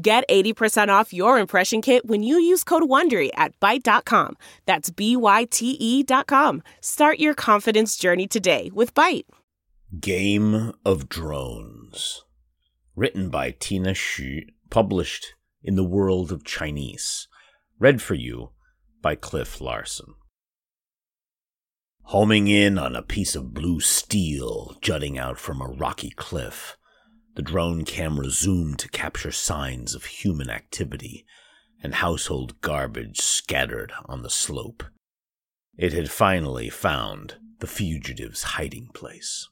Get 80% off your impression kit when you use code WONDERY at Byte.com. That's B-Y-T-E dot com. Start your confidence journey today with Byte. Game of Drones. Written by Tina Xu, published in the World of Chinese. Read for you by Cliff Larson. Homing in on a piece of blue steel jutting out from a rocky cliff, the drone camera zoomed to capture signs of human activity and household garbage scattered on the slope. It had finally found the fugitive's hiding place.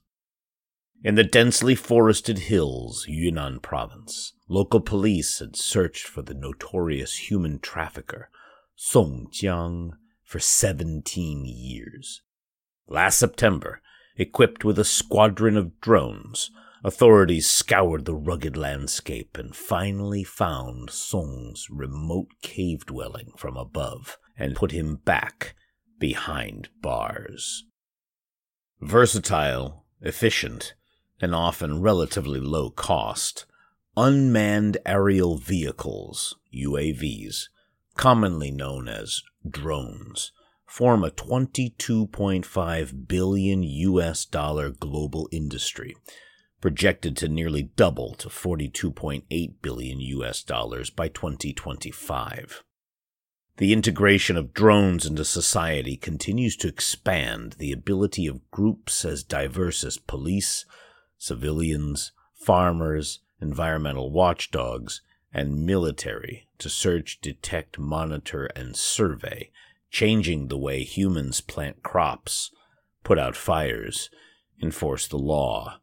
In the densely forested hills, Yunnan province, local police had searched for the notorious human trafficker, Song Jiang, for 17 years. Last September, equipped with a squadron of drones, Authorities scoured the rugged landscape and finally found Song's remote cave dwelling from above and put him back behind bars. Versatile, efficient, and often relatively low cost, unmanned aerial vehicles, UAVs, commonly known as drones, form a 22.5 billion US dollar global industry projected to nearly double to 42.8 billion US dollars by 2025. The integration of drones into society continues to expand the ability of groups as diverse as police, civilians, farmers, environmental watchdogs, and military to search, detect, monitor, and survey, changing the way humans plant crops, put out fires, enforce the law,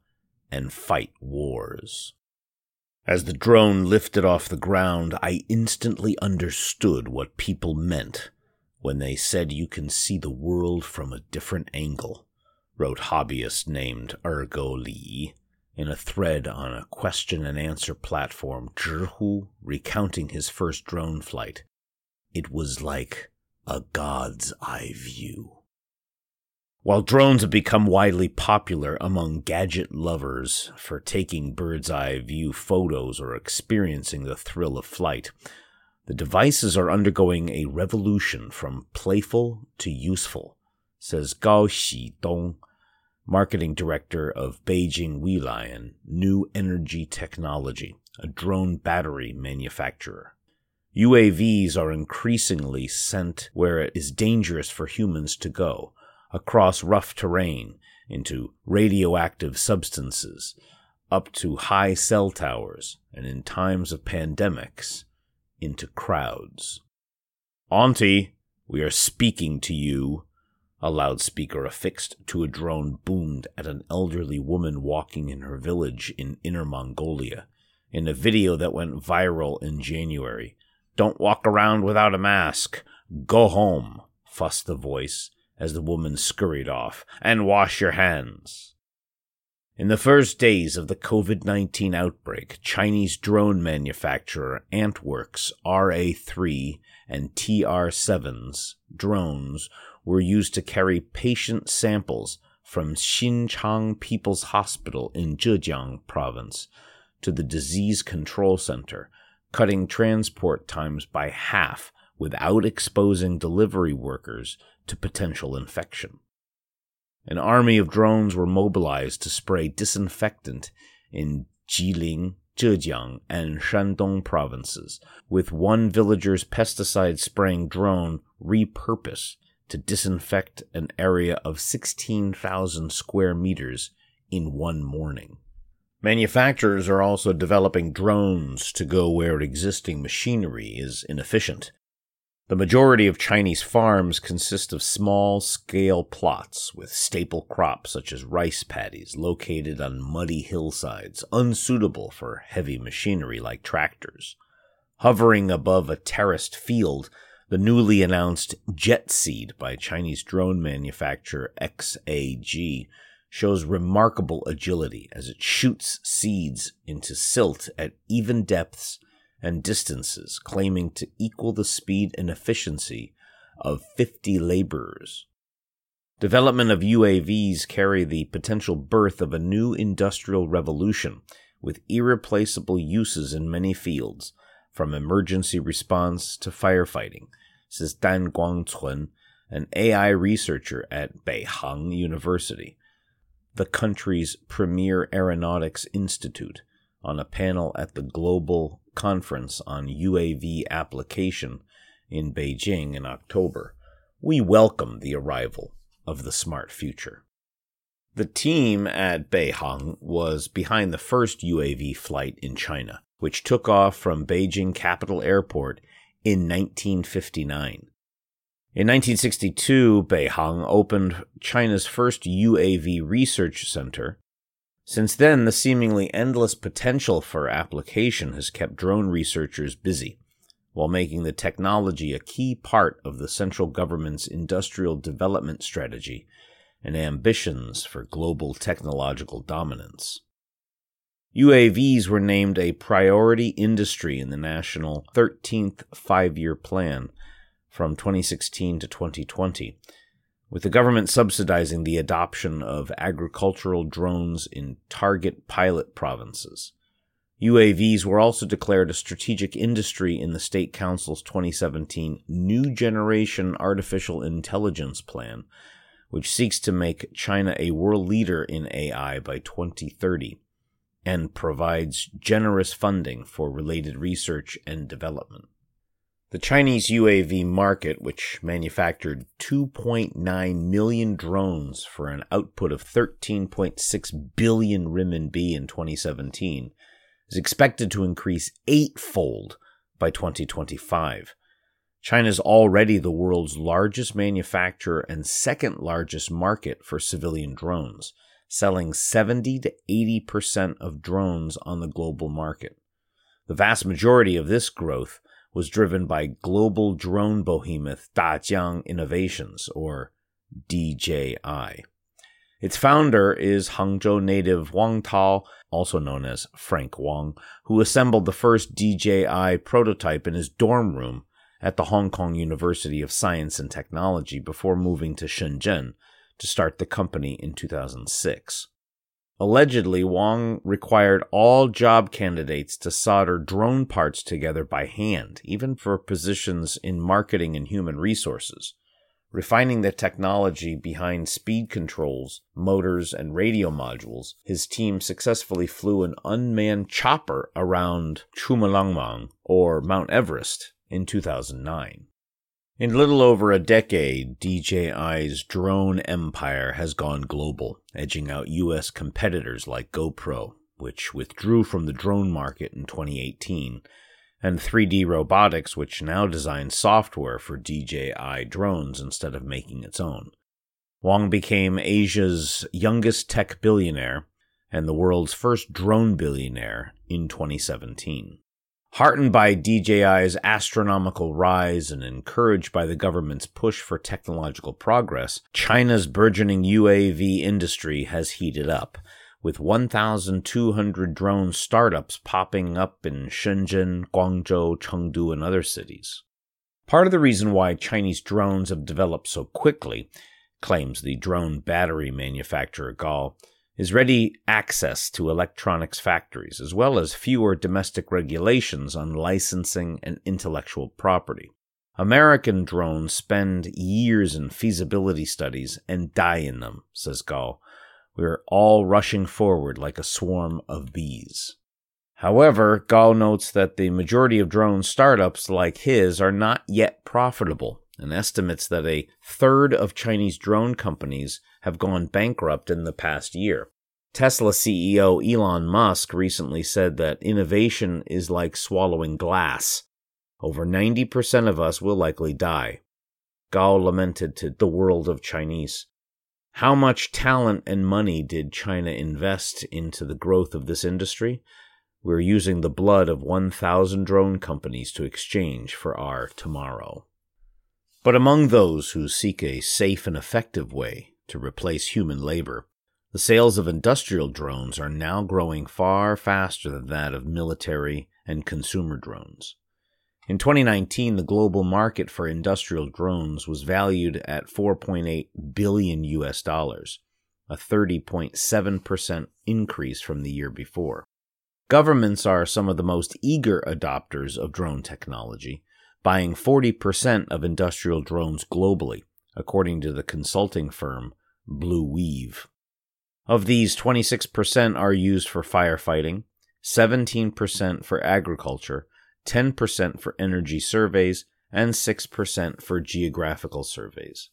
and fight wars. As the drone lifted off the ground, I instantly understood what people meant when they said you can see the world from a different angle, wrote hobbyist named Ergo Li in a thread on a question and answer platform, Zhihu, recounting his first drone flight. It was like a god's eye view. While drones have become widely popular among gadget lovers for taking bird's eye view photos or experiencing the thrill of flight, the devices are undergoing a revolution from playful to useful, says Gao Xidong, marketing director of Beijing WeLion New Energy Technology, a drone battery manufacturer. UAVs are increasingly sent where it is dangerous for humans to go across rough terrain into radioactive substances, up to high cell towers, and in times of pandemics, into crowds. Auntie, we are speaking to you. A loudspeaker affixed to a drone boomed at an elderly woman walking in her village in Inner Mongolia in a video that went viral in January. Don't walk around without a mask. Go home, fussed the voice as the woman scurried off, and wash your hands. In the first days of the COVID 19 outbreak, Chinese drone manufacturer Antworks RA 3 and TR 7s drones were used to carry patient samples from Xinchang People's Hospital in Zhejiang province to the disease control center, cutting transport times by half without exposing delivery workers to potential infection. An army of drones were mobilized to spray disinfectant in Jilin, Zhejiang, and Shandong provinces, with one villager's pesticide spraying drone repurposed to disinfect an area of 16,000 square meters in one morning. Manufacturers are also developing drones to go where existing machinery is inefficient the majority of Chinese farms consist of small scale plots with staple crops such as rice paddies located on muddy hillsides, unsuitable for heavy machinery like tractors. Hovering above a terraced field, the newly announced Jet Seed by Chinese drone manufacturer XAG shows remarkable agility as it shoots seeds into silt at even depths and distances, claiming to equal the speed and efficiency of 50 laborers. Development of UAVs carry the potential birth of a new industrial revolution with irreplaceable uses in many fields, from emergency response to firefighting, says Dan Guangcun, an AI researcher at Beihang University, the country's premier aeronautics institute, on a panel at the Global Conference on UAV Application in Beijing in October. We welcome the arrival of the smart future. The team at Beihang was behind the first UAV flight in China, which took off from Beijing Capital Airport in 1959. In 1962, Beihang opened China's first UAV research center. Since then, the seemingly endless potential for application has kept drone researchers busy, while making the technology a key part of the central government's industrial development strategy and ambitions for global technological dominance. UAVs were named a priority industry in the national 13th five year plan from 2016 to 2020, with the government subsidizing the adoption of agricultural drones in target pilot provinces. UAVs were also declared a strategic industry in the State Council's 2017 New Generation Artificial Intelligence Plan, which seeks to make China a world leader in AI by 2030 and provides generous funding for related research and development. The Chinese UAV market, which manufactured 2.9 million drones for an output of 13.6 billion renminbi in 2017, is expected to increase eightfold by 2025 China is already the world's largest manufacturer and second largest market for civilian drones, selling 70 to 80% of drones on the global market. The vast majority of this growth was driven by global drone behemoth Dajiang Innovations, or DJI. Its founder is Hangzhou native Wang Tao, also known as Frank Wang, who assembled the first DJI prototype in his dorm room at the Hong Kong University of Science and Technology before moving to Shenzhen to start the company in 2006. Allegedly, Wang required all job candidates to solder drone parts together by hand, even for positions in marketing and human resources. Refining the technology behind speed controls, motors, and radio modules, his team successfully flew an unmanned chopper around Chomolungma, or Mount Everest, in 2009. In little over a decade, DJI's drone empire has gone global, edging out US competitors like GoPro, which withdrew from the drone market in 2018, and 3D Robotics, which now designs software for DJI drones instead of making its own. Wang became Asia's youngest tech billionaire and the world's first drone billionaire in 2017. Heartened by DJI's astronomical rise and encouraged by the government's push for technological progress, China's burgeoning UAV industry has heated up, with 1,200 drone startups popping up in Shenzhen, Guangzhou, Chengdu, and other cities. Part of the reason why Chinese drones have developed so quickly, claims the drone battery manufacturer Gao, is ready access to electronics factories, as well as fewer domestic regulations on licensing and intellectual property. American drones spend years in feasibility studies and die in them, says Gao. We are all rushing forward like a swarm of bees. However, Gao notes that the majority of drone startups like his are not yet profitable and estimates that a third of Chinese drone companies have gone bankrupt in the past year. Tesla CEO Elon Musk recently said that innovation is like swallowing glass. Over 90% of us will likely die. Gao lamented to the world of Chinese. How much talent and money did China invest into the growth of this industry? We're using the blood of 1,000 drone companies to exchange for our tomorrow. But among those who seek a safe and effective way to replace human labor, the sales of industrial drones are now growing far faster than that of military and consumer drones. In 2019, the global market for industrial drones was valued at 4.8 billion US dollars, a 30.7% increase from the year before. Governments are some of the most eager adopters of drone technology, buying 40% of industrial drones globally, according to the consulting firm Blue Weave. Of these, 26% are used for firefighting, 17% for agriculture, 10% for energy surveys, and 6% for geographical surveys.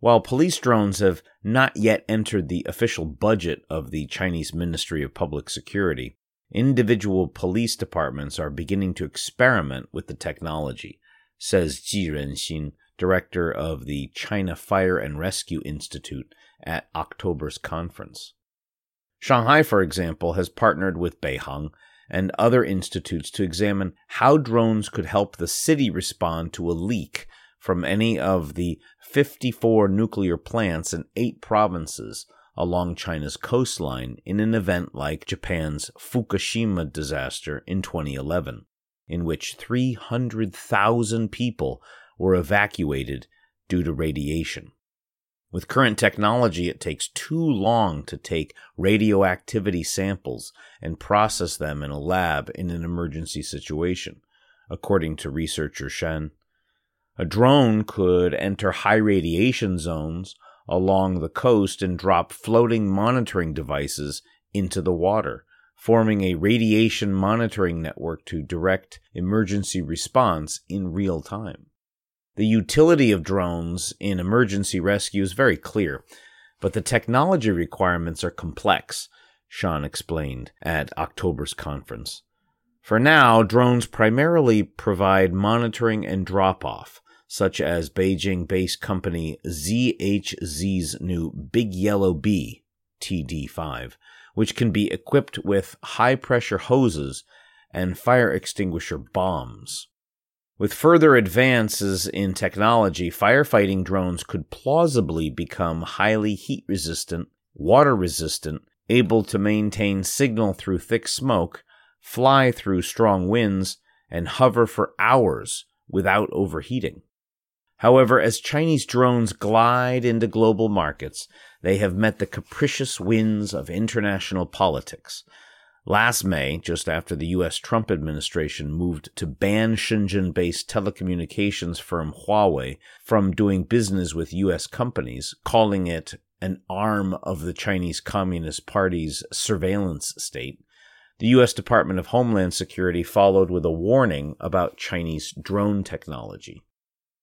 While police drones have not yet entered the official budget of the Chinese Ministry of Public Security, individual police departments are beginning to experiment with the technology, says Ji Renxin, director of the China Fire and Rescue Institute at October's conference. Shanghai, for example, has partnered with Beihang and other institutes to examine how drones could help the city respond to a leak from any of the 54 nuclear plants in eight provinces along China's coastline in an event like Japan's Fukushima disaster in 2011, in which 300,000 people were evacuated due to radiation. With current technology, it takes too long to take radioactivity samples and process them in a lab in an emergency situation, according to researcher Shen. A drone could enter high radiation zones along the coast and drop floating monitoring devices into the water, forming a radiation monitoring network to direct emergency response in real time. The utility of drones in emergency rescue is very clear, but the technology requirements are complex, Shen explained at October's conference. For now, drones primarily provide monitoring and drop off, such as Beijing based company ZHZ's new Big Yellow Bee TD5, which can be equipped with high pressure hoses and fire extinguisher bombs. With further advances in technology, firefighting drones could plausibly become highly heat resistant, water resistant, able to maintain signal through thick smoke, fly through strong winds, and hover for hours without overheating. However, as Chinese drones glide into global markets, they have met the capricious winds of international politics. Last May, just after the U.S. Trump administration moved to ban Shenzhen based telecommunications firm Huawei from doing business with U.S. companies, calling it an arm of the Chinese Communist Party's surveillance state, the U.S. Department of Homeland Security followed with a warning about Chinese drone technology.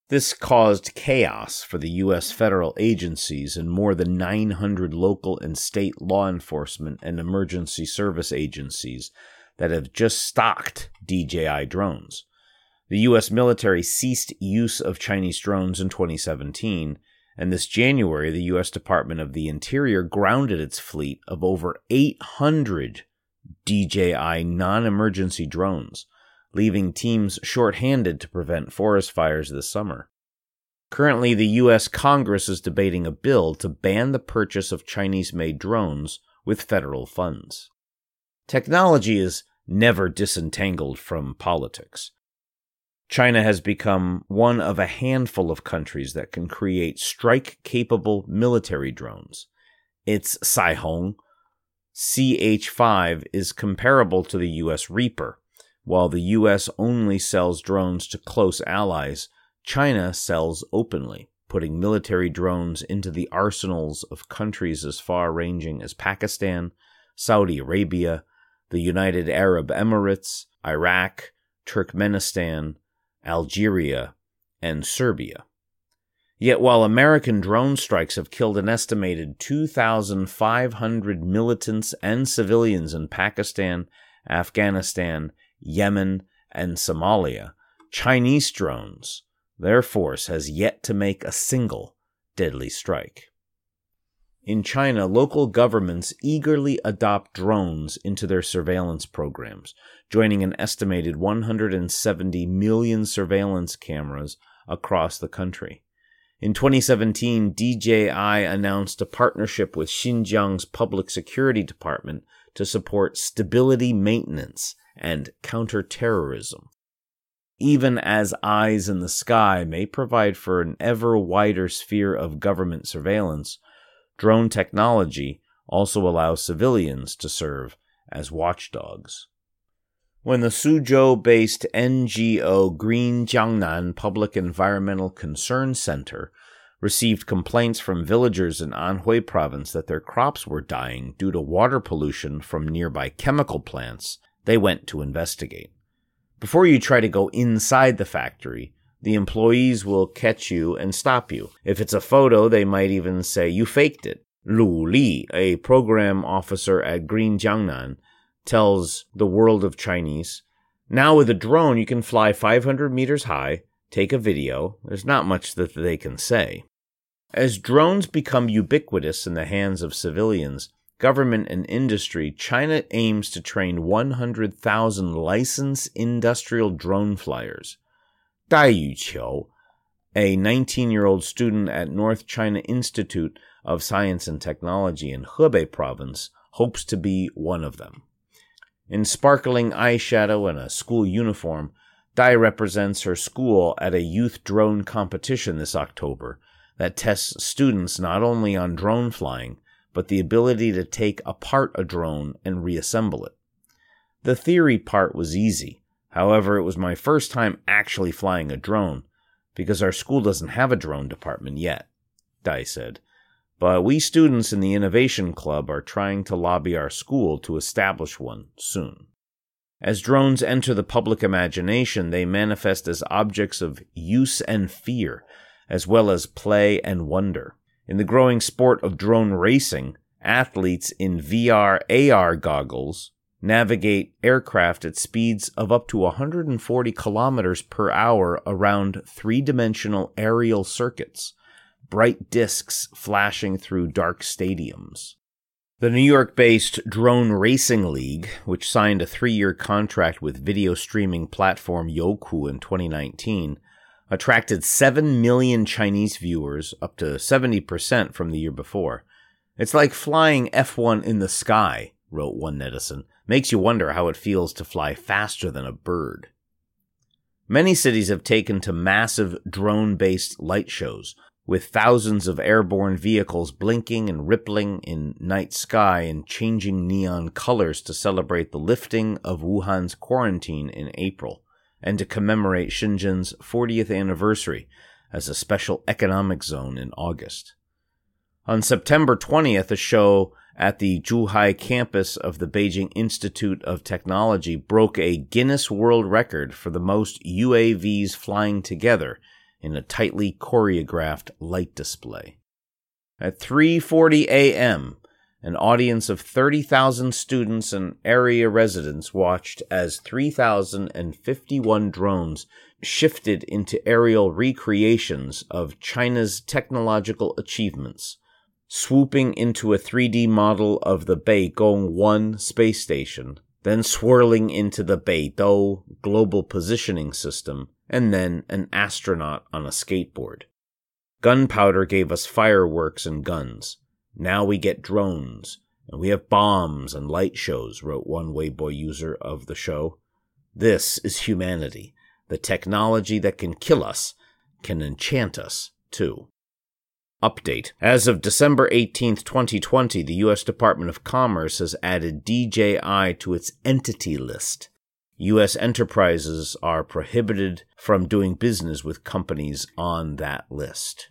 This caused chaos for the U.S. federal agencies and more than 900 local and state law enforcement and emergency service agencies that have just stocked DJI drones. The U.S. military ceased use of Chinese drones in 2017, and this January, the U.S. Department of the Interior grounded its fleet of over 800 DJI non emergency drones leaving teams short-handed to prevent forest fires this summer. Currently, the U.S. Congress is debating a bill to ban the purchase of Chinese made drones with federal funds. Technology is never disentangled from politics. China has become one of a handful of countries that can create strike capable military drones. Its Caihong CH 5 is comparable to the US Reaper, while the US only sells drones to close allies, China sells openly, putting military drones into the arsenals of countries as far ranging as Pakistan, Saudi Arabia, the United Arab Emirates, Iraq, Turkmenistan, Algeria, and Serbia. Yet while American drone strikes have killed an estimated 2,500 militants and civilians in Pakistan, Afghanistan, Yemen, and Somalia, Chinese drones, their force has yet to make a single deadly strike. in China, local governments eagerly adopt drones into their surveillance programs, joining an estimated 170 million surveillance cameras across the country. In 2017, DJI announced a partnership with Xinjiang's Public Security Department to support stability maintenance and counterterrorism. Even as eyes in the sky may provide for an ever wider sphere of government surveillance, drone technology also allows civilians to serve as watchdogs. When the Suzhou based NGO Green Jiangnan Public Environmental Concern Center received complaints from villagers in Anhui province that their crops were dying due to water pollution from nearby chemical plants, they went to investigate. Before you try to go inside the factory, the employees will catch you and stop you. If it's a photo, they might even say you faked it. Lu Li, a program officer at Green Jiangnan, tells the world of Chinese, now with a drone you can fly 500 meters high, take a video. There's not much that they can say. As drones become ubiquitous in the hands of civilians, government, and industry, China aims to train 100,000 licensed industrial drone flyers. Dai Yuqiu, a 19 year old student at North China Institute of Science and Technology in Hebei province, hopes to be one of them. In sparkling eyeshadow and a school uniform, Dai represents her school at a youth drone competition this October that tests students not only on drone flying, but the ability to take apart a drone and reassemble it. The theory part was easy. However, it was my first time actually flying a drone, because our school doesn't have a drone department yet, Dai said. But we students in the Innovation Club are trying to lobby our school to establish one soon. As drones enter the public imagination, they manifest as objects of use and fear, as well as play and wonder. In the growing sport of drone racing, athletes in VR AR goggles navigate aircraft at speeds of up to 140 kilometers per hour around three dimensional aerial circuits, bright discs flashing through dark stadiums. The New York based Drone Racing League, which signed a three year contract with video streaming platform Youku in 2019, attracted 7 million Chinese viewers, up to 70% from the year before. It's like flying F1 in the sky, wrote one netizen. Makes you wonder how it feels to fly faster than a bird. Many cities have taken to massive drone based light shows, with thousands of airborne vehicles blinking and rippling in night sky and changing neon colors to celebrate the lifting of Wuhan's quarantine in April and to commemorate Shenzhen's 40th anniversary as a special economic zone in August. On September 20th, a show at the Zhuhai campus of the Beijing Institute of Technology broke a Guinness World Record for the most UAVs flying together in a tightly choreographed light display. At 3:40 a.m., an audience of 30,000 students and area residents watched as 3,051 drones shifted into aerial recreations of China's technological achievements, swooping into a 3D model of the Beigong 1 space station, then swirling into the Beidou global positioning system, and then an astronaut on a skateboard. Gunpowder gave us fireworks and guns. Now we get drones, and we have bombs and light shows, wrote one Weibo user of the show. This is humanity. The technology that can kill us can enchant us, too. Update. As of December 18, 2020, the U.S. Department of Commerce has added DJI to its entity list. U.S. enterprises are prohibited from doing business with companies on that list.